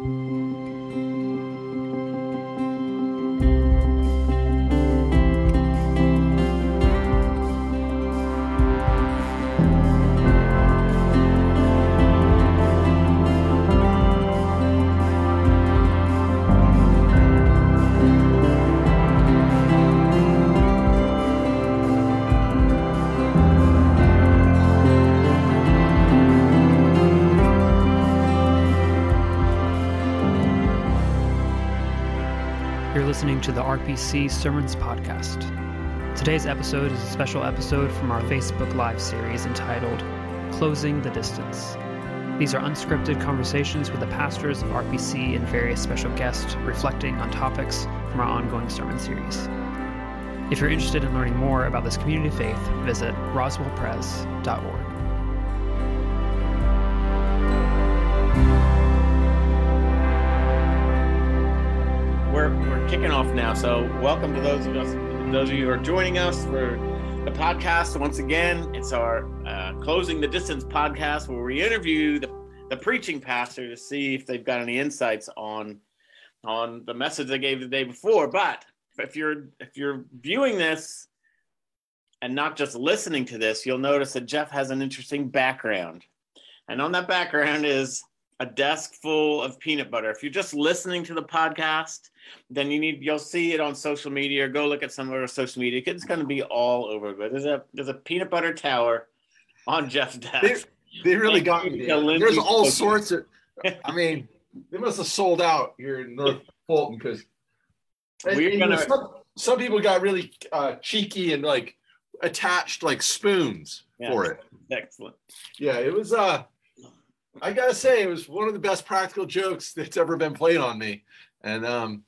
listening to RPC Sermons Podcast. Today's episode is a special episode from our Facebook Live series entitled Closing the Distance. These are unscripted conversations with the pastors of RPC and various special guests reflecting on topics from our ongoing sermon series. If you're interested in learning more about this community of faith, visit roswellpres.org. kicking off now. So, welcome to those of us, those of you who are joining us for the podcast. Once again, it's our uh, closing the distance podcast where we interview the, the preaching pastor to see if they've got any insights on on the message they gave the day before. But if you're if you're viewing this and not just listening to this, you'll notice that Jeff has an interesting background, and on that background is a desk full of peanut butter. If you're just listening to the podcast, then you need you'll see it on social media. or Go look at some of our social media. It's going to be all over. But there's a there's a peanut butter tower on Jeff's desk. They, they really got me. There's all sorts of. I mean, they must have sold out here in North Fulton because we're gonna. Some, some, people got really uh, cheeky and like attached like spoons for it. Excellent. Yeah, it was. uh I gotta say, it was one of the best practical jokes that's ever been played on me. And um,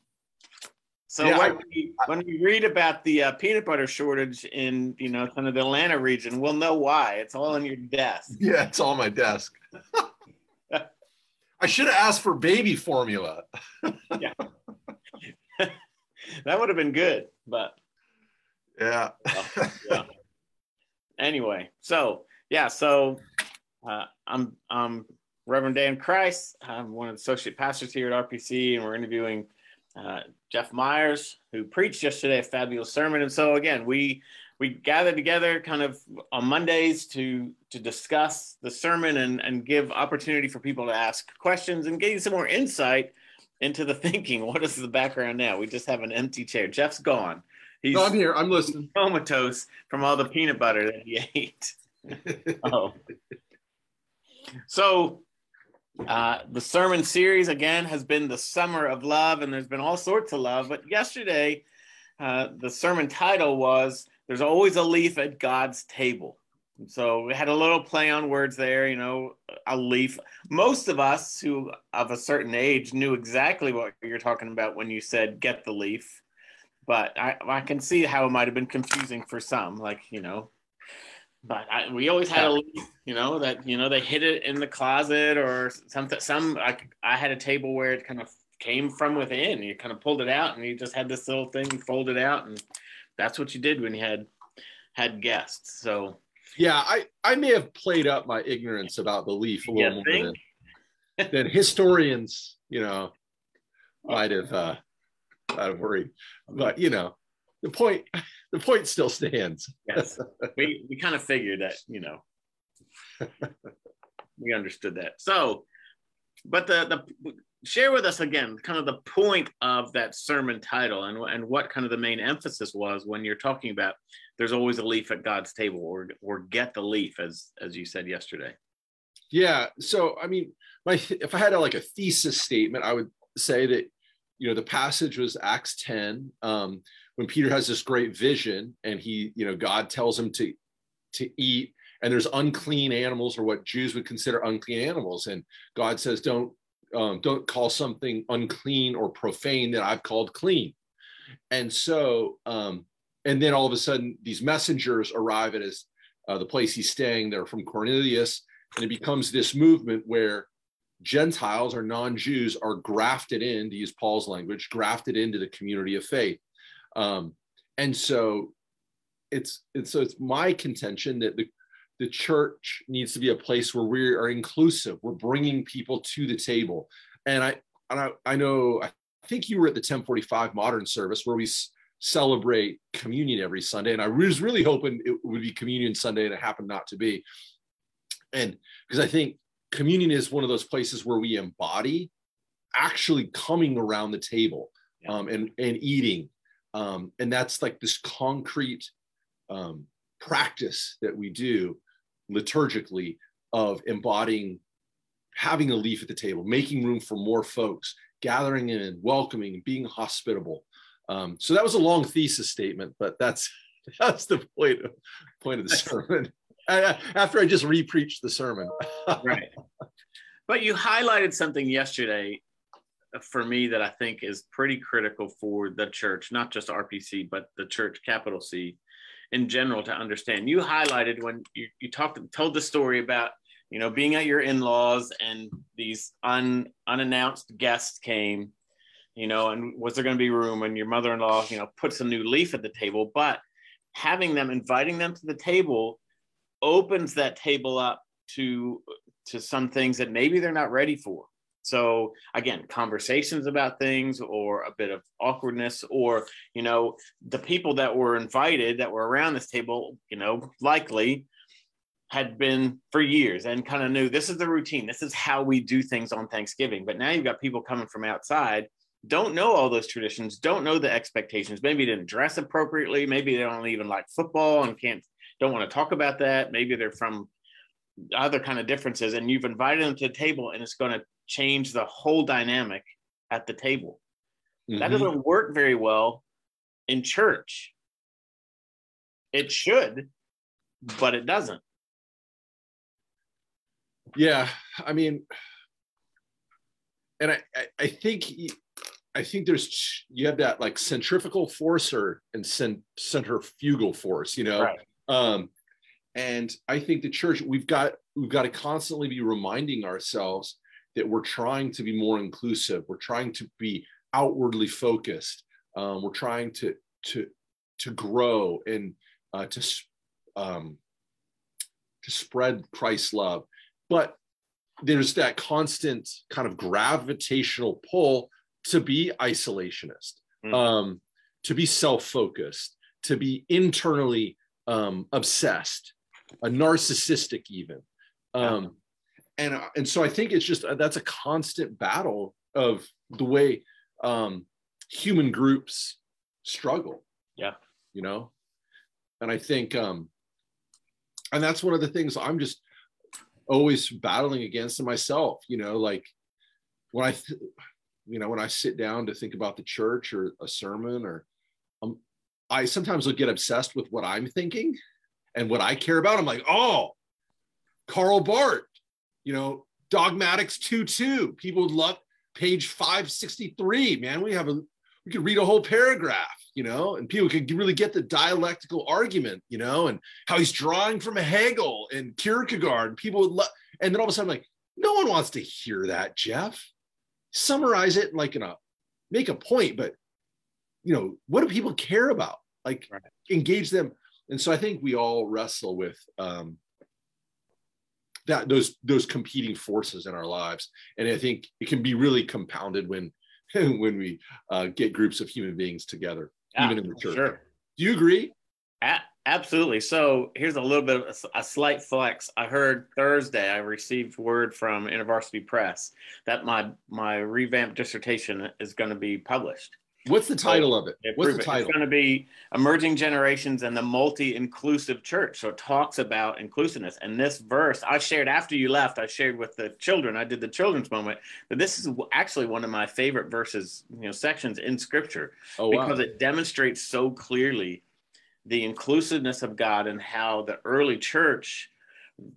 so yeah, when, I, we, when we read about the uh, peanut butter shortage in you know kind of the Atlanta region, we'll know why. It's all on your desk. Yeah, it's on my desk. I should have asked for baby formula. yeah, that would have been good, but yeah. well, yeah. Anyway, so yeah, so uh, I'm I'm Reverend Dan Christ. I'm one of the associate pastors here at RPC, and we're interviewing uh, Jeff Myers, who preached yesterday a fabulous sermon. And so again, we we gathered together kind of on Mondays to to discuss the sermon and and give opportunity for people to ask questions and gain some more insight into the thinking. What is the background now? We just have an empty chair. Jeff's gone. He's no, I'm here. I'm listening. Comatose from all the peanut butter that he ate. oh. So uh, the sermon series again has been the summer of love, and there's been all sorts of love. But yesterday, uh, the sermon title was "There's always a leaf at God's table." And so we had a little play on words there, you know, a leaf. Most of us who of a certain age knew exactly what you're talking about when you said "get the leaf," but I, I can see how it might have been confusing for some, like you know, but I, we always had a you know that you know they hid it in the closet or something some I, I had a table where it kind of came from within. You kind of pulled it out and you just had this little thing folded out and that's what you did when you had had guests. So yeah i i may have played up my ignorance about the leaf a little more than, than historians you know might have uh might have worried. But you know the point the point still stands. yes, we we kind of figured that you know we understood that. So, but the the share with us again kind of the point of that sermon title and and what kind of the main emphasis was when you're talking about there's always a leaf at God's table or or get the leaf as as you said yesterday. Yeah. So I mean, my if I had a, like a thesis statement, I would say that you know the passage was Acts 10. Um, when Peter has this great vision and he, you know, God tells him to to eat and there's unclean animals or what Jews would consider unclean animals and God says don't um, don't call something unclean or profane that I've called clean. And so um, and then all of a sudden these messengers arrive at his uh, the place he's staying there from Cornelius and it becomes this movement where Gentiles or non-Jews are grafted in, to use Paul's language, grafted into the community of faith. Um, and so it's, it's so it's my contention that the the church needs to be a place where we are inclusive. We're bringing people to the table, and I and I, I know I think you were at the 1045 modern service where we s- celebrate communion every Sunday, and I was really hoping it would be communion Sunday, and it happened not to be. And because I think communion is one of those places where we embody actually coming around the table Yeah. um, and and eating, um, and that's like this concrete um, practice that we do liturgically of embodying having a leaf at the table, making room for more folks, gathering in, welcoming, being hospitable. Um, so that was a long thesis statement, but that's that's the point of point of the sermon. I- After I just re-preached the sermon, right. But you highlighted something yesterday for me that I think is pretty critical for the church, not just RPC, but the church, capital C, in general, to understand. You highlighted when you, you talked, told the story about, you know, being at your in-laws and these un, unannounced guests came, you know, and was there going to be room? And your mother-in-law, you know, puts a new leaf at the table, but having them, inviting them to the table, opens that table up to to some things that maybe they're not ready for. So again, conversations about things or a bit of awkwardness or you know, the people that were invited that were around this table, you know, likely had been for years and kind of knew this is the routine. This is how we do things on Thanksgiving. But now you've got people coming from outside, don't know all those traditions, don't know the expectations. Maybe didn't dress appropriately. Maybe they don't even like football and can't don't want to talk about that. Maybe they're from other kind of differences and you've invited them to the table and it's going to change the whole dynamic at the table that Mhm. doesn't work very well in church it should but it doesn't yeah i mean and i i, I think i think there's you have that like centrifugal force or and cent- centrifugal force you know Right. um and i think the church we've got we've got to constantly be reminding ourselves that we're trying to be more inclusive. We're trying to be outwardly focused. Um, we're trying to to to grow and uh, to um, to spread Christ's love, but there's that constant kind of gravitational pull to be isolationist, Mm. um, to be self-focused, to be internally um, obsessed, a narcissistic even, um, and and so I think it's just uh, that's a constant battle of the way um, human groups struggle. Yeah. you know, and I think um, and that's one of the things I'm just always battling against in myself. You know, like when I, th- you know, when I sit down to think about the church or a sermon, or um, I sometimes will get obsessed with what I'm thinking and what I care about. I'm like, oh, Karl Barth, you know, Dogmatics 2 2. People would love page 563. Man, we have a, we could read a whole paragraph, you know, and people could really get the dialectical argument, you know, and how he's drawing from Hegel and Kierkegaard. People would love, and then all of a sudden, like, no one wants to hear that, Jeff. Summarize it like in a make a point, but you know, what do people care about? Like Right. engage them. And so I think we all wrestle with um that those those competing forces in our lives. And I think it can be really compounded when when we uh, get groups of human beings together, Yeah, even in the church. sure Do you agree? Absolutely. So here's a little bit of a a, slight flex. I heard Thursday I received word from University Press that my my revamped dissertation is going to be published. What's the title of it? What's the it. title? It's going to be Emerging Generations and the Multi-Inclusive Church. So it talks about inclusiveness. And this verse I shared after you left, I shared with the children. I did the children's moment. But this is actually one of my favorite verses, you know, sections in Scripture Oh wow. because it demonstrates so clearly the inclusiveness of God and how the early church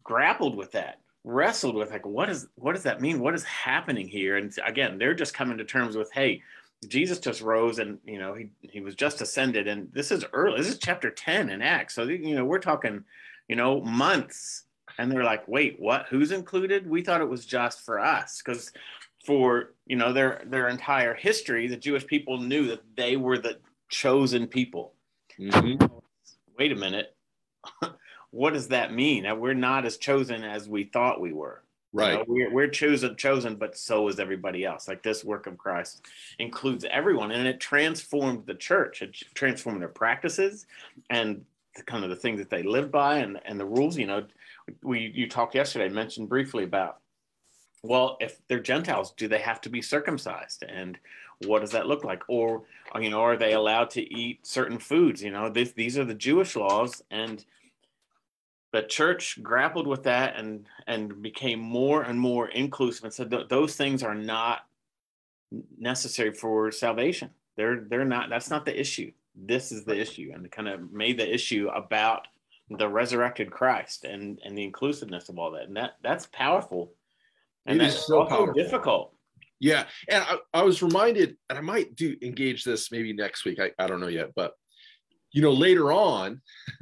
grappled with that wrestled with like what is what does that mean what is happening here and again they're just coming to terms with hey jesus just rose and you know he, he was just ascended. And this is early this is chapter 10 in acts. So you know we're talking you know months. And they're like wait what? Who's included? We thought it was just for us. Because for you know their their entire history the jewish people knew that they were the chosen people. Mhm. wait a minute. What does that mean? That we're not as chosen as we thought we were Right. You know, we're, we're chosen, chosen, but so is everybody else. Like this work of Christ includes everyone, and it transformed the church. It transformed their practices and the, kind of the things that they live by and and the rules. You know, we you talked yesterday, mentioned briefly about. Well, if they're Gentiles, do they have to be circumcised? And what does that look like? Or you know, are they allowed to eat certain foods? You know, this, these are the Jewish laws, and the church grappled with that and and became more and more inclusive and said th- those things are not necessary for salvation. They're they're not that's not the issue. This is the issue and kind of made the issue about the resurrected christ and and the inclusiveness of all that. And that that's powerful. And It that's so also powerful. difficult. Yeah, and I, I was reminded, and I might do engage this maybe next week. I, I don't know yet, but you know, later on,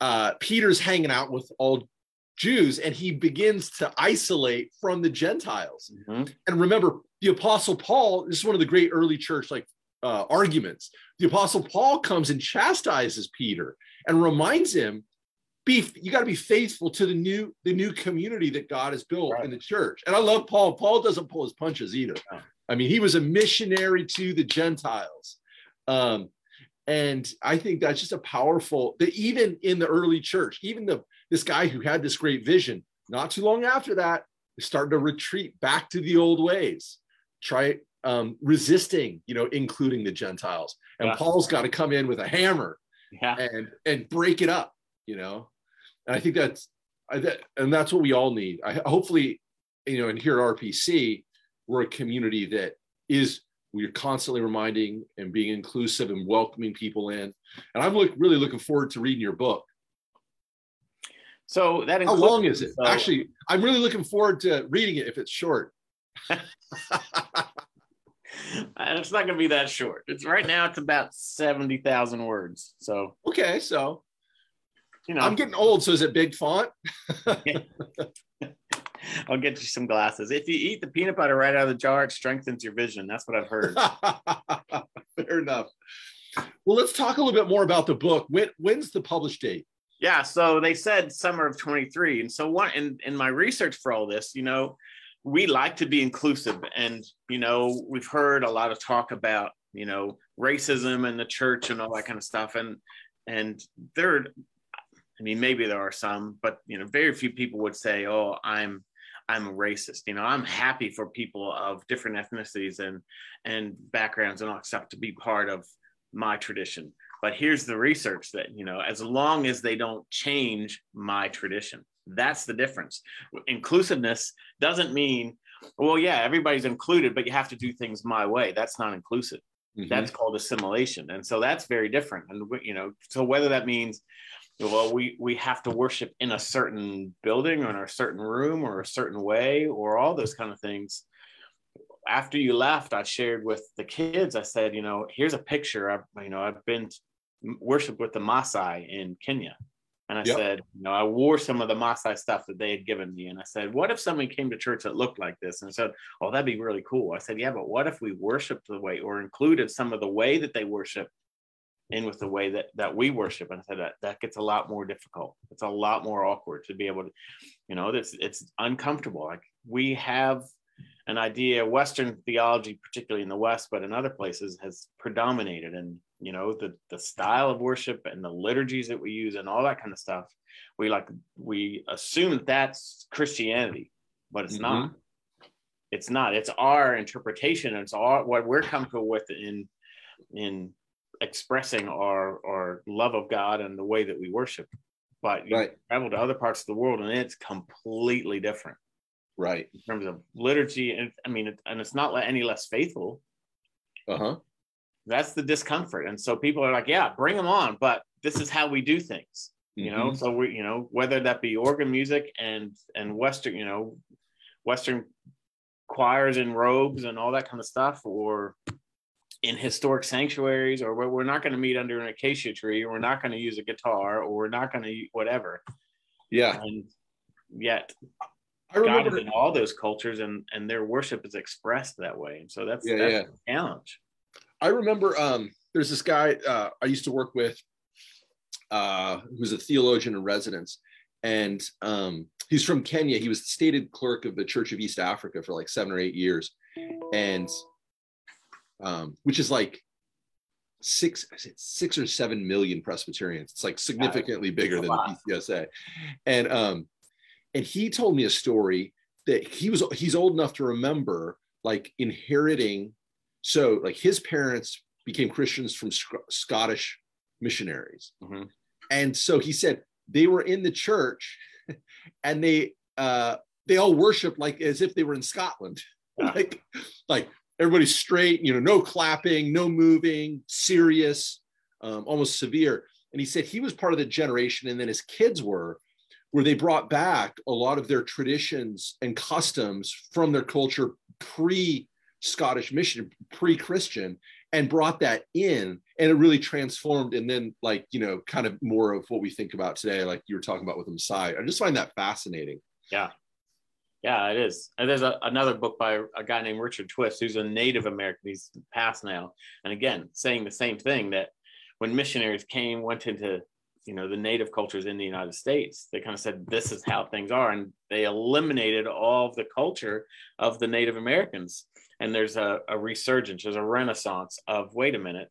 uh, Peter's hanging out with all Jews, and he begins to isolate from the Gentiles. Mhm. And remember, the Apostle Paul. This is one of the great early church like uh, arguments. The Apostle Paul comes and chastises Peter and reminds him, "Be you got to be faithful to the new the new community that God has built Right. in the church." And I love Paul. Paul doesn't pull his punches either. No. I mean, he was a missionary to the Gentiles. Um, and I think that's just a powerful that even in the early church, even the this guy who had this great vision, not too long after that, is starting to retreat back to the old ways, try um, resisting, you know, including the Gentiles. And Yeah. Paul's got to come in with a hammer yeah and and break it up, you know. And I think that's I, that, and that's what we all need. I hopefully, you know, and here at RPC, we're a community that is we're constantly reminding and being inclusive and welcoming people in. And I'm look, really looking forward to reading your book. so that How long is it? so- Actually, I'm really looking forward to reading it if it's short. and it's not going to be that short it's right now it's about 70,000 words so okay, so you know I'm getting old, so is it big font? I'll get you some glasses. If you eat the peanut butter right out of the jar, it strengthens your vision. That's what I've heard. Fair enough. Well, let's talk a little bit more about the book. When, when's the published date? yeah. So they said summer of 23. And so one in, in my research for all this, you know, we like to be inclusive. And, you know, we've heard a lot of talk about, you know, racism and the church and all that kind of stuff. And and there I mean, maybe there are some, but you know, very few people would say, "Oh, I'm, I'm a racist." You know, I'm happy for people of different ethnicities and and backgrounds and all stuff to be part of my tradition. But here's the research that you know, as long as they don't change my tradition, that's the difference. Inclusiveness doesn't mean, well, yeah, everybody's included, but you have to do things my way. That's not inclusive mm-hmm. that's called assimilation and so that's very different and you know so whether that means well we we have to worship in a certain building or in a certain room or a certain way or all those kind of things. After you left i shared with the kids i said you know here's a picture. I've you know i've been to worship with the Maasai in kenya. And i Yep. said you know i wore some of the Maasai stuff that they had given me. And i said what if someone came to church that looked like this? And I said oh that'd be really cool. I said yeah but what if we worshiped the way or included some of the way that they worship in with the way that that we worship and i said that that gets a lot more difficult. It's a lot more awkward to be able to you know it's it's uncomfortable. Like we have an idea western theology particularly in the west but in other places has predominated and you know the the style of worship and the liturgies that we use and all that kind of stuff. We like we assume that that's christianity but it's mm-hmm. not. It's not. It's our interpretation. It's all what we're comfortable with in in expressing our our love of god and the way that we worship but you Right. travel to other parts of the world and it's completely different Right. in terms of liturgy and i mean it, and it's not any less faithful Uh huh. that's the discomfort and so people are like yeah bring them on but this is how we do things you know Mm-hmm. so we you know whether that be organ music and and western you know western choirs and robes and all that kind of stuff or in historic sanctuaries or where we're not going to meet under an acacia tree or we're not going to use a guitar or we're not going to whatever Yeah. and yet I god remember. is in all those cultures and and their worship is expressed that way and so that's Yeah, that's yeah. a challenge I remember um, there's this guy uh, I used to work with uh, who's a theologian in residence. And um, he's from Kenya. He was the stated clerk of the Church of East Africa for like seven or eight years, and um, which is like six six or seven million Presbyterians. It's like significantly bigger than the PCUSA, and um, and he told me a story that he was he's old enough to remember like inheriting. So like his parents became Christians from Sc- Scottish missionaries, mm-hmm. and so he said they were in the church and they uh, they all worshiped like as if they were in Scotland, yeah. like like everybody's straight, you know, no clapping, no moving, serious, um, almost severe. And he said he was part of the generation, and then his kids were, where they brought back a lot of their traditions and customs from their culture pre Scottish mission, pre Christian, and brought that in. And it really transformed and then like you know kind of more of what we think about today like you were talking about with the Maasai. I just find that fascinating. Yeah yeah it is. And there's a, another book by a guy named Richard Twiss who's a native american. He's passed now. And again saying the same thing that when missionaries came went into you know the native cultures in the united states they kind of said this is how things are and they eliminated all of the culture of the native americans. And there's a, a resurgence there's a renaissance of wait a minute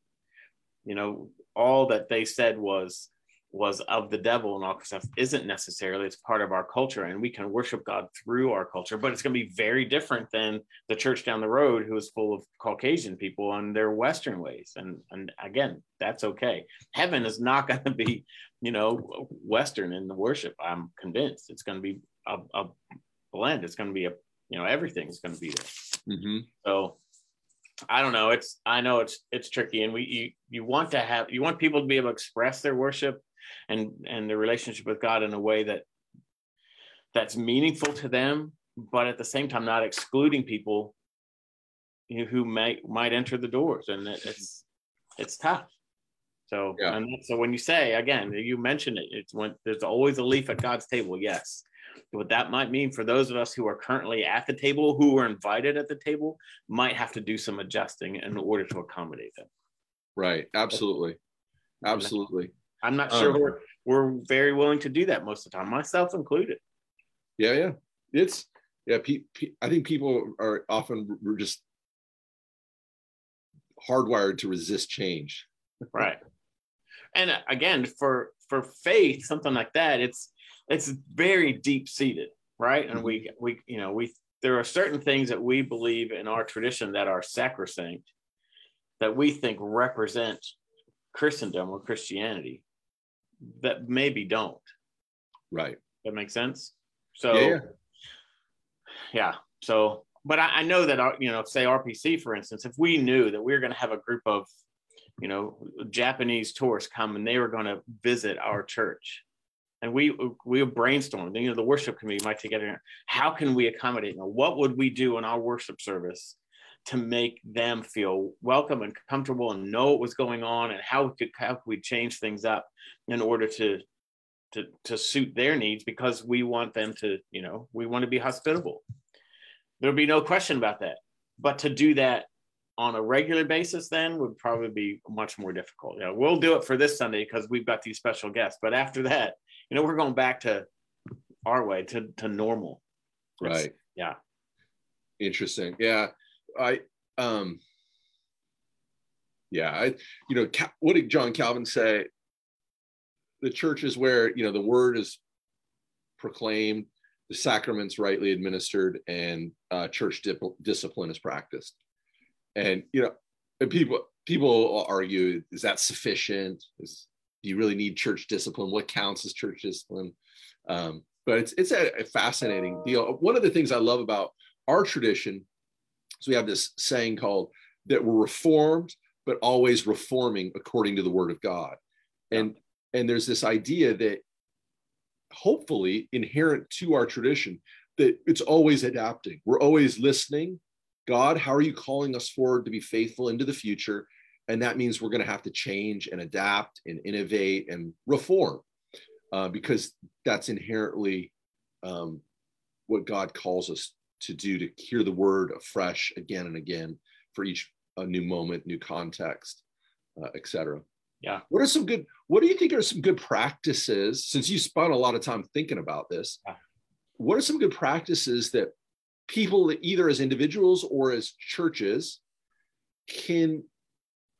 you know all that they said was was of the devil and all stuff isn't necessarily it's part of our culture and we can worship god through our culture but it's going to be very different than the church down the road who is full of caucasian people and their western ways and and again that's okay heaven is not going to be you know western in the worship i'm convinced it's going to be a, a blend it's going to be a you know everything's going to be there mm-hmm. so I don't know. It's I know it's it's tricky, and we you you want to have you want people to be able to express their worship and and their relationship with God in a way that that's meaningful to them, but at the same time not excluding people who might might enter the doors, and it, it's it's tough. So yeah. and so when you say again, you mentioned it, it's when there's always a leaf at God's table. Yes, what that might mean for those of us who are currently at the table, who were invited at the table, might have to do some adjusting in order to accommodate them. Right. Absolutely. Absolutely. I'm not sure um, we're we're very willing to do that most of the time, myself included. Yeah, yeah. It's yeah. Pe- pe- I think people are often we're just hardwired to resist change. right. And uh, again, for for faith, something like that, it's it's very deep seated, right? And we mm-hmm. we you know we there are certain things that we believe in our tradition that are sacrosanct that we think represent Christendom or Christianity that maybe don't. Right. That makes sense. So yeah. yeah. yeah. So but I, I know that our, you know, say RPC, for instance, if we knew that we were going to have a group of, you know, Japanese tourists come and they were going to visit our church, and we we brainstormed. You know, the worship committee might together. How can we accommodate them? What would we do in our worship service to make them feel welcome and comfortable and know what was going on and how could how could we change things up in order to to to suit their needs because we want them to you know we want to be hospitable. There'll be no question about that. But to do that on a regular basis then would probably be much more difficult. Yeah, we'll do it for this Sunday because we've got these special guests. But after that, you know, we're going back to our way to to normal. It's, right. Yeah. Interesting. Yeah. I um yeah, I you know, what did John Calvin say? The church is where, you know, the word is proclaimed, the sacraments rightly administered and uh, church dip- discipline is practiced. And you know, and people people argue is that sufficient? Is do you really need church discipline? What counts as church discipline? Um, but it's it's a, a, fascinating deal. One of the things I love about our tradition is we have this saying called that we're reformed, but always reforming according to the word of God. And and there's this idea that hopefully inherent to our tradition that it's always adapting. We're always listening. God, how are you calling us forward to be faithful into the future? and that means we're going to have to change and adapt and innovate and reform uh, because that's inherently um, what god calls us to do to hear the word afresh again and again for each a new moment new context uh, etc yeah. What are some good what do you think are some good practices since you spent a lot of time thinking about this yeah. what are some good practices that people either as individuals or as churches can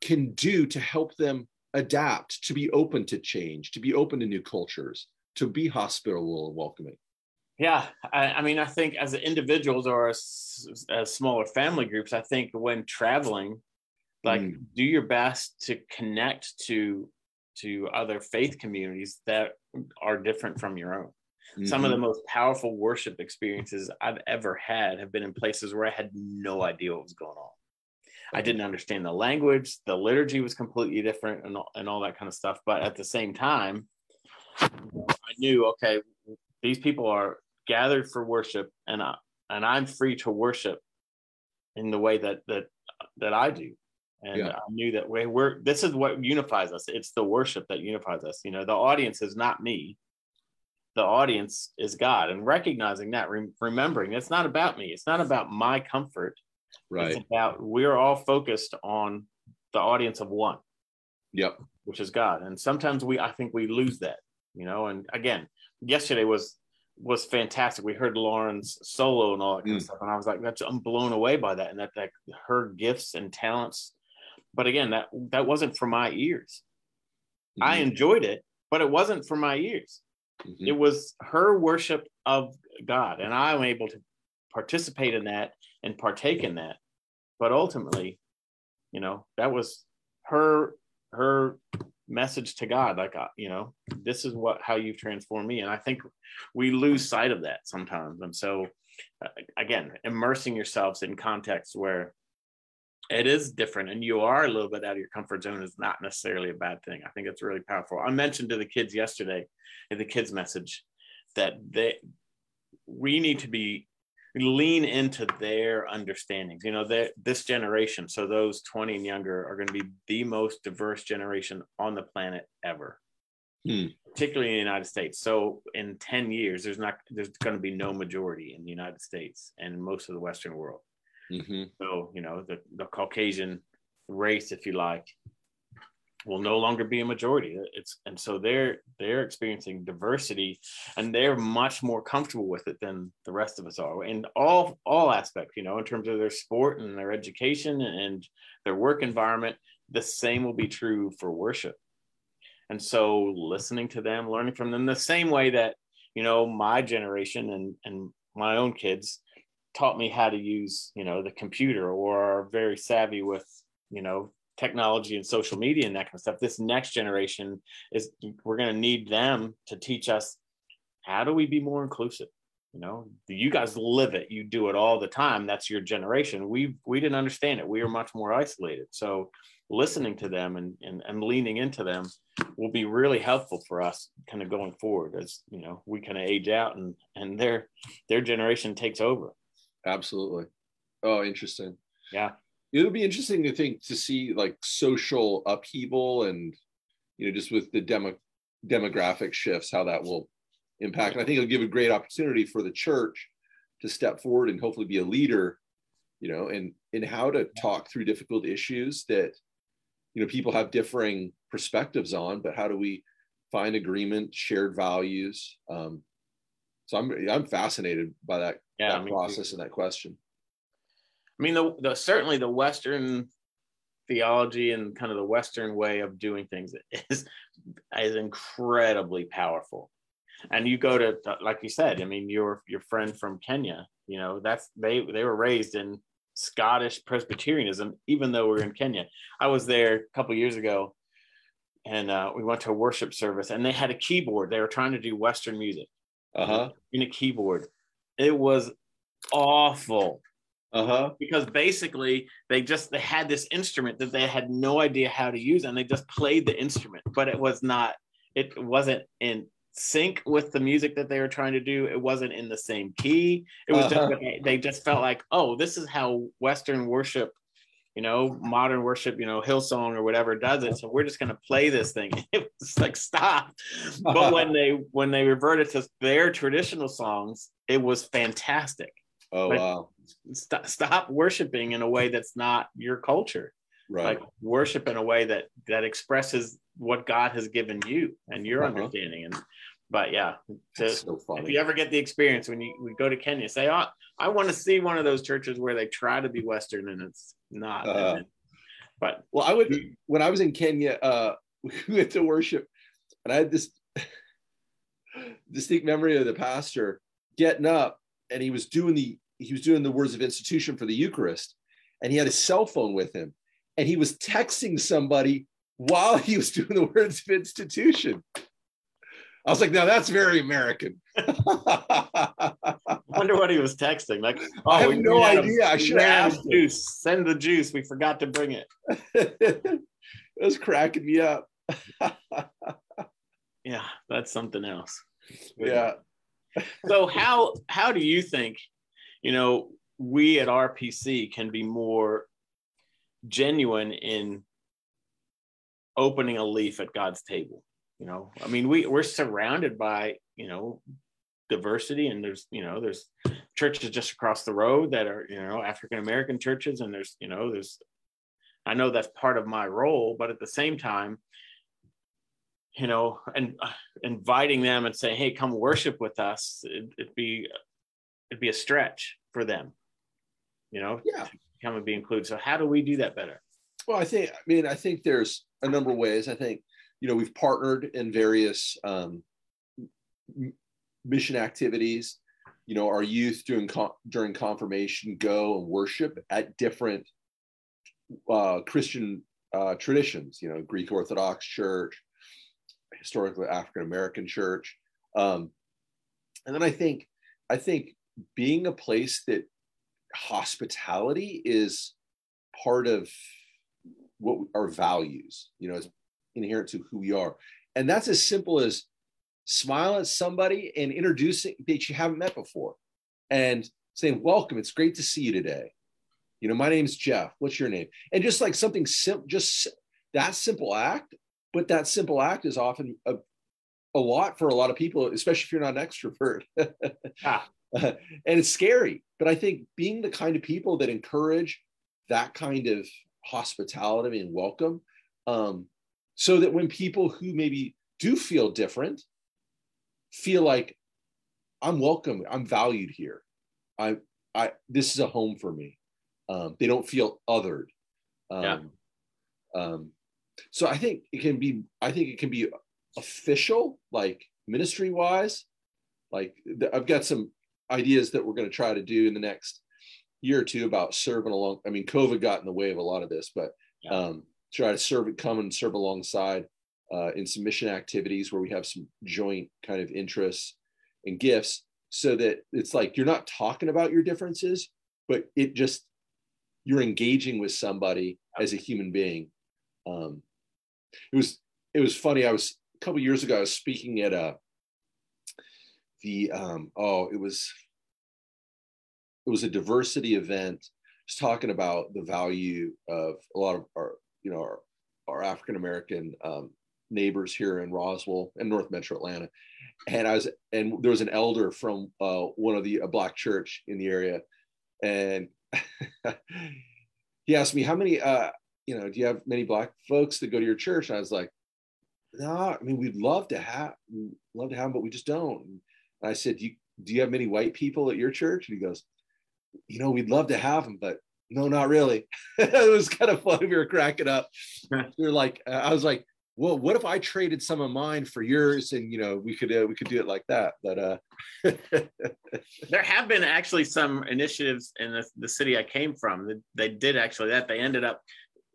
can do to help them adapt to be open to change to be open to new cultures to be hospitable and welcoming yeah i, I mean i think as individuals or as, as, smaller family groups i think when traveling like mm. do your best to connect to to other faith communities that are different from your own mm-hmm. some of the mm-hmm. most powerful worship experiences i've ever had have been in places where i had no idea what was going on I didn't understand the language. The liturgy was completely different and all, and all that kind of stuff. But at the same time, I knew, okay, these people are gathered for worship and I, and I'm free to worship in the way that, that, that I do. And yeah. I knew that way we're, this is what unifies us. It's the worship that unifies us. You know, the audience is not me. The audience is God and recognizing that, re- remembering it's not about me. It's not about my comfort Right. It's about we're all focused on the audience of one. Yep. Which is God. And sometimes we I think we lose that, you know, and again, yesterday was was fantastic. We heard Lauren's solo and all that kind mm. of stuff. And I was like, that's I'm blown away by that. And that that her gifts and talents. But again, that that wasn't for my ears. Mm-hmm. I enjoyed it, but it wasn't for my ears. Mm-hmm. It was her worship of God. And I'm able to participate in that and partake in that but ultimately you know that was her her message to god like uh, you know this is what how you've transformed me. And i think we lose sight of that sometimes. And so uh, again immersing yourselves in contexts where it is different and you are a little bit out of your comfort zone is not necessarily a bad thing. I think it's really powerful. I mentioned to the kids yesterday in the kids message that they we need to be lean into their understandings. You know, that this generation, so those 20 and younger, are going to be the most diverse generation on the planet ever, hmm. particularly in the United States. So in 10 years, there's not there's going to be no majority in the United States and most of the Western world. Mm-hmm. So you know, the the Caucasian race, if you like, will no longer be a majority. It's and so they're they're experiencing diversity and they're much more comfortable with it than the rest of us are in all all aspects you know in terms of their sport and their education and their work environment the same will be true for worship. And so listening to them learning from them the same way that you know my generation and and my own kids taught me how to use you know the computer or are very savvy with you know technology and social media and that kind of stuff this next generation is we're going to need them to teach us how do we be more inclusive? You know you guys live it. You do it all the time. That's your generation. We we didn't understand it. We are much more isolated. So listening to them and, and and leaning into them will be really helpful for us kind of going forward as you know we kind of age out and and their their generation takes over. Absolutely. Oh interesting. Yeah it'll be interesting to think to see like social upheaval and you know just with the demo demographic shifts how that will impact. And i think it'll give a great opportunity for the church to step forward and hopefully be a leader you know and in how to talk through difficult issues that you know people have differing perspectives on but how do we find agreement shared values? Um so i'm i'm fascinated by that, yeah, that process and that question I mean, the, the certainly the Western theology and kind of the Western way of doing things is is incredibly powerful. And you go to, like you said, I mean, your your friend from Kenya, you know, that's they they were raised in Scottish Presbyterianism, even though we're in Kenya. I was there a couple years ago, and uh, we went to a worship service, and they had a keyboard. They were trying to do Western music. Uh huh. In a keyboard, it was awful uh-huh. Because basically they just they had this instrument that they had no idea how to use and they just played the instrument but it was not it wasn't in sync with the music that they were trying to do. It wasn't in the same key. It was uh-huh. just they just felt like oh this is how western worship you know modern worship you know hillsong or whatever does it. So we're just going to play this thing. It was like stop. But when they when they reverted to their traditional songs it was fantastic oh wow st- stop worshiping in a way that's not your culture. Right. Like worship in a way that that expresses what god has given you and your uh-huh. understanding. And but yeah, to, so if you ever get the experience when you we go to Kenya, say, "Oh, I want to see one of those churches where they try to be Western and it's not." Uh, but well, I would when I was in Kenya, uh, we went to worship, and I had this distinct memory of the pastor getting up, and he was doing the he was doing the words of institution for the Eucharist, and he had his cell phone with him, and he was texting somebody while he was doing the words of institution. I was like, now that's very American. I wonder what he was texting. Like, oh, I have oh, no idea. A, I should have asked. Juice. Send the juice. We forgot to bring it. it was cracking me up. yeah, that's something else. Yeah. so how how do you think, you know, we at RPC can be more genuine in opening a leaf at God's table? you know i mean we we're surrounded by you know diversity and there's you know there's churches just across the road that are you know african american churches and there's you know there's i know that's part of my role but at the same time you know and uh, inviting them and saying hey come worship with us it, would be it'd be a stretch for them you know yeah come and be included so how do we do that better well i think i mean i think there's a number of ways i think you know, we've partnered in various um, mission activities. You know, our youth during during confirmation go and worship at different uh, Christian uh, traditions. You know, Greek Orthodox Church, historically African American Church, um, and then I think I think being a place that hospitality is part of what our values. You know, it's inherent to who we are. And that's as simple as smile at somebody and introducing that you haven't met before and saying, Welcome, it's great to see you today. You know, my name's Jeff. What's your name? And just like something simple, just that simple act, but that simple act is often a, a lot for a lot of people, especially if you're not an extrovert. and it's scary. But I think being the kind of people that encourage that kind of hospitality and welcome um, so that when people who maybe do feel different feel like i'm welcome i'm valued here i i this is a home for me um, they don't feel othered um, yeah. um, so i think it can be i think it can be official like ministry wise like i've got some ideas that we're going to try to do in the next year or two about serving along i mean covid got in the way of a lot of this but yeah. um, try to serve it, come and serve alongside uh, in some mission activities where we have some joint kind of interests and gifts so that it's like you're not talking about your differences, but it just you're engaging with somebody as a human being. Um, it was it was funny. I was a couple years ago. I was speaking at a the um, oh it was it was a diversity event. Just talking about the value of a lot of our you know our, our African American um, neighbors here in Roswell and North Metro Atlanta, and I was and there was an elder from uh, one of the a black church in the area, and he asked me how many uh, you know do you have many black folks that go to your church? And I was like, no, I mean we'd love to have love to have them, but we just don't. I said, do you, do you have many white people at your church? And he goes, you know, we'd love to have them, but no, not really. it was kind of fun. We were cracking up. we are like, uh, I was like, well, what if I traded some of mine for yours, and you know, we could uh, we could do it like that. But uh, there have been actually some initiatives in the, the city I came from that they did actually that they ended up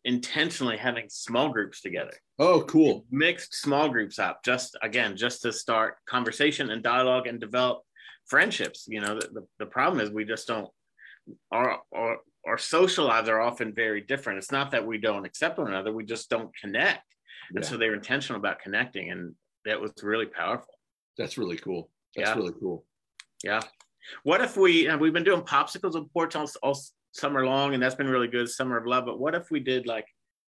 intentionally having small groups together. Oh, cool! Mixed small groups up, just again, just to start conversation and dialogue and develop friendships. You know, the, the, the problem is we just don't our, our our social lives are often very different. It's not that we don't accept one another, we just don't connect. And so they're intentional about connecting. And that was really powerful. That's really cool. That's yeah. really cool. Yeah. What if we, uh, we've been doing popsicles and porch all, all summer long, and that's been really good, summer of love. But what if we did like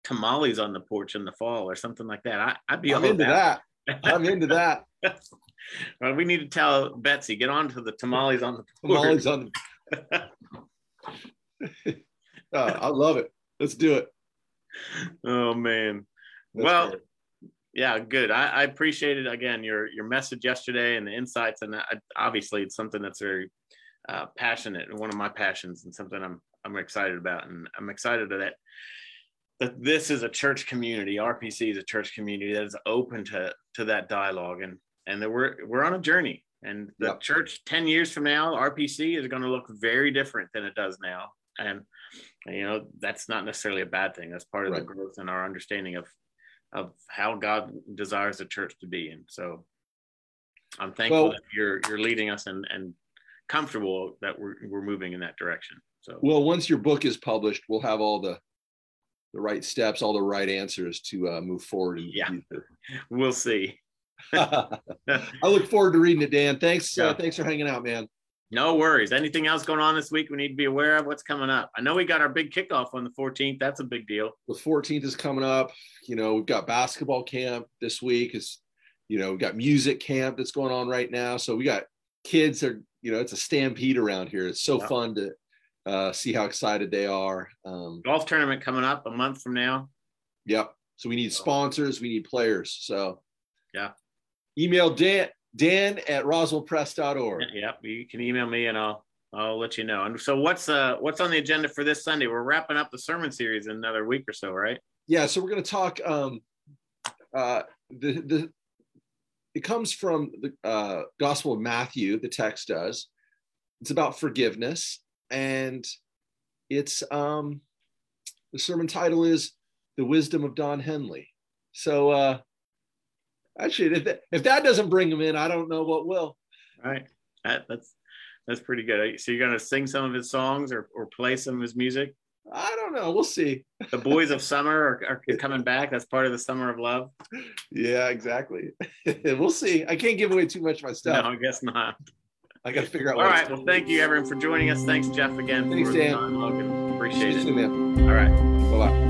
tamales on the porch in the fall or something like that? I, I'd be I'm into that. that. I'm into that. well, we need to tell Betsy, get on to the tamales on the porch. Tamales on the uh, I love it. Let's do it. Oh man. That's well, great. Yeah, good. I, I appreciated again your your message yesterday and the insights, and I, obviously it's something that's very uh, passionate and one of my passions, and something I'm I'm excited about, and I'm excited that that this is a church community. RPC is a church community that is open to to that dialogue, and and that we're we're on a journey. And the yep. church ten years from now, RPC is going to look very different than it does now, and you know that's not necessarily a bad thing. That's part of right. the growth and our understanding of of how God desires the church to be. And so I'm thankful well, that you're you're leading us and and comfortable that we're we're moving in that direction. So well, once your book is published, we'll have all the the right steps, all the right answers to uh, move forward in the yeah. future. We'll see. I look forward to reading it, Dan. Thanks. Uh, yeah. Uh, thanks for hanging out, man. No worries. Anything else going on this week we need to be aware of? What's coming up? I know we got our big kickoff on the 14th. That's a big deal. The 14th is coming up. You know, we've got basketball camp this week. Is you know, we've got music camp that's going on right now. So we got kids are, you know, it's a stampede around here. It's so fun to uh, see how excited they are. Um, Golf tournament coming up a month from now. Yep. So we need sponsors, we need players. So yeah. Email Dan Dan at roswellpres.org. Yeah, you can email me and I'll I'll let you know. And so what's uh what's on the agenda for this Sunday? We're wrapping up the sermon series in another week or so, right? Yeah, so we're gonna talk um uh the the it comes from the uh, Gospel of Matthew, the text does. It's about forgiveness and it's um, the sermon title is "The Wisdom of Don Henley." So uh, actually, if that, if that doesn't bring him in, I don't know what will. All right, that, that's that's pretty good. So you're gonna sing some of his songs or or play some of his music? I don't know. We'll see. The Boys of Summer are, are coming back. That's part of the Summer of Love. Yeah, exactly. we'll see. I can't give away too much of my stuff. No, I guess not. I got to figure out. All right. Well, thank you, everyone, for joining us. Thanks, Jeff, again. Thanks, Dan. Appreciate it. Soon, All right. Bye.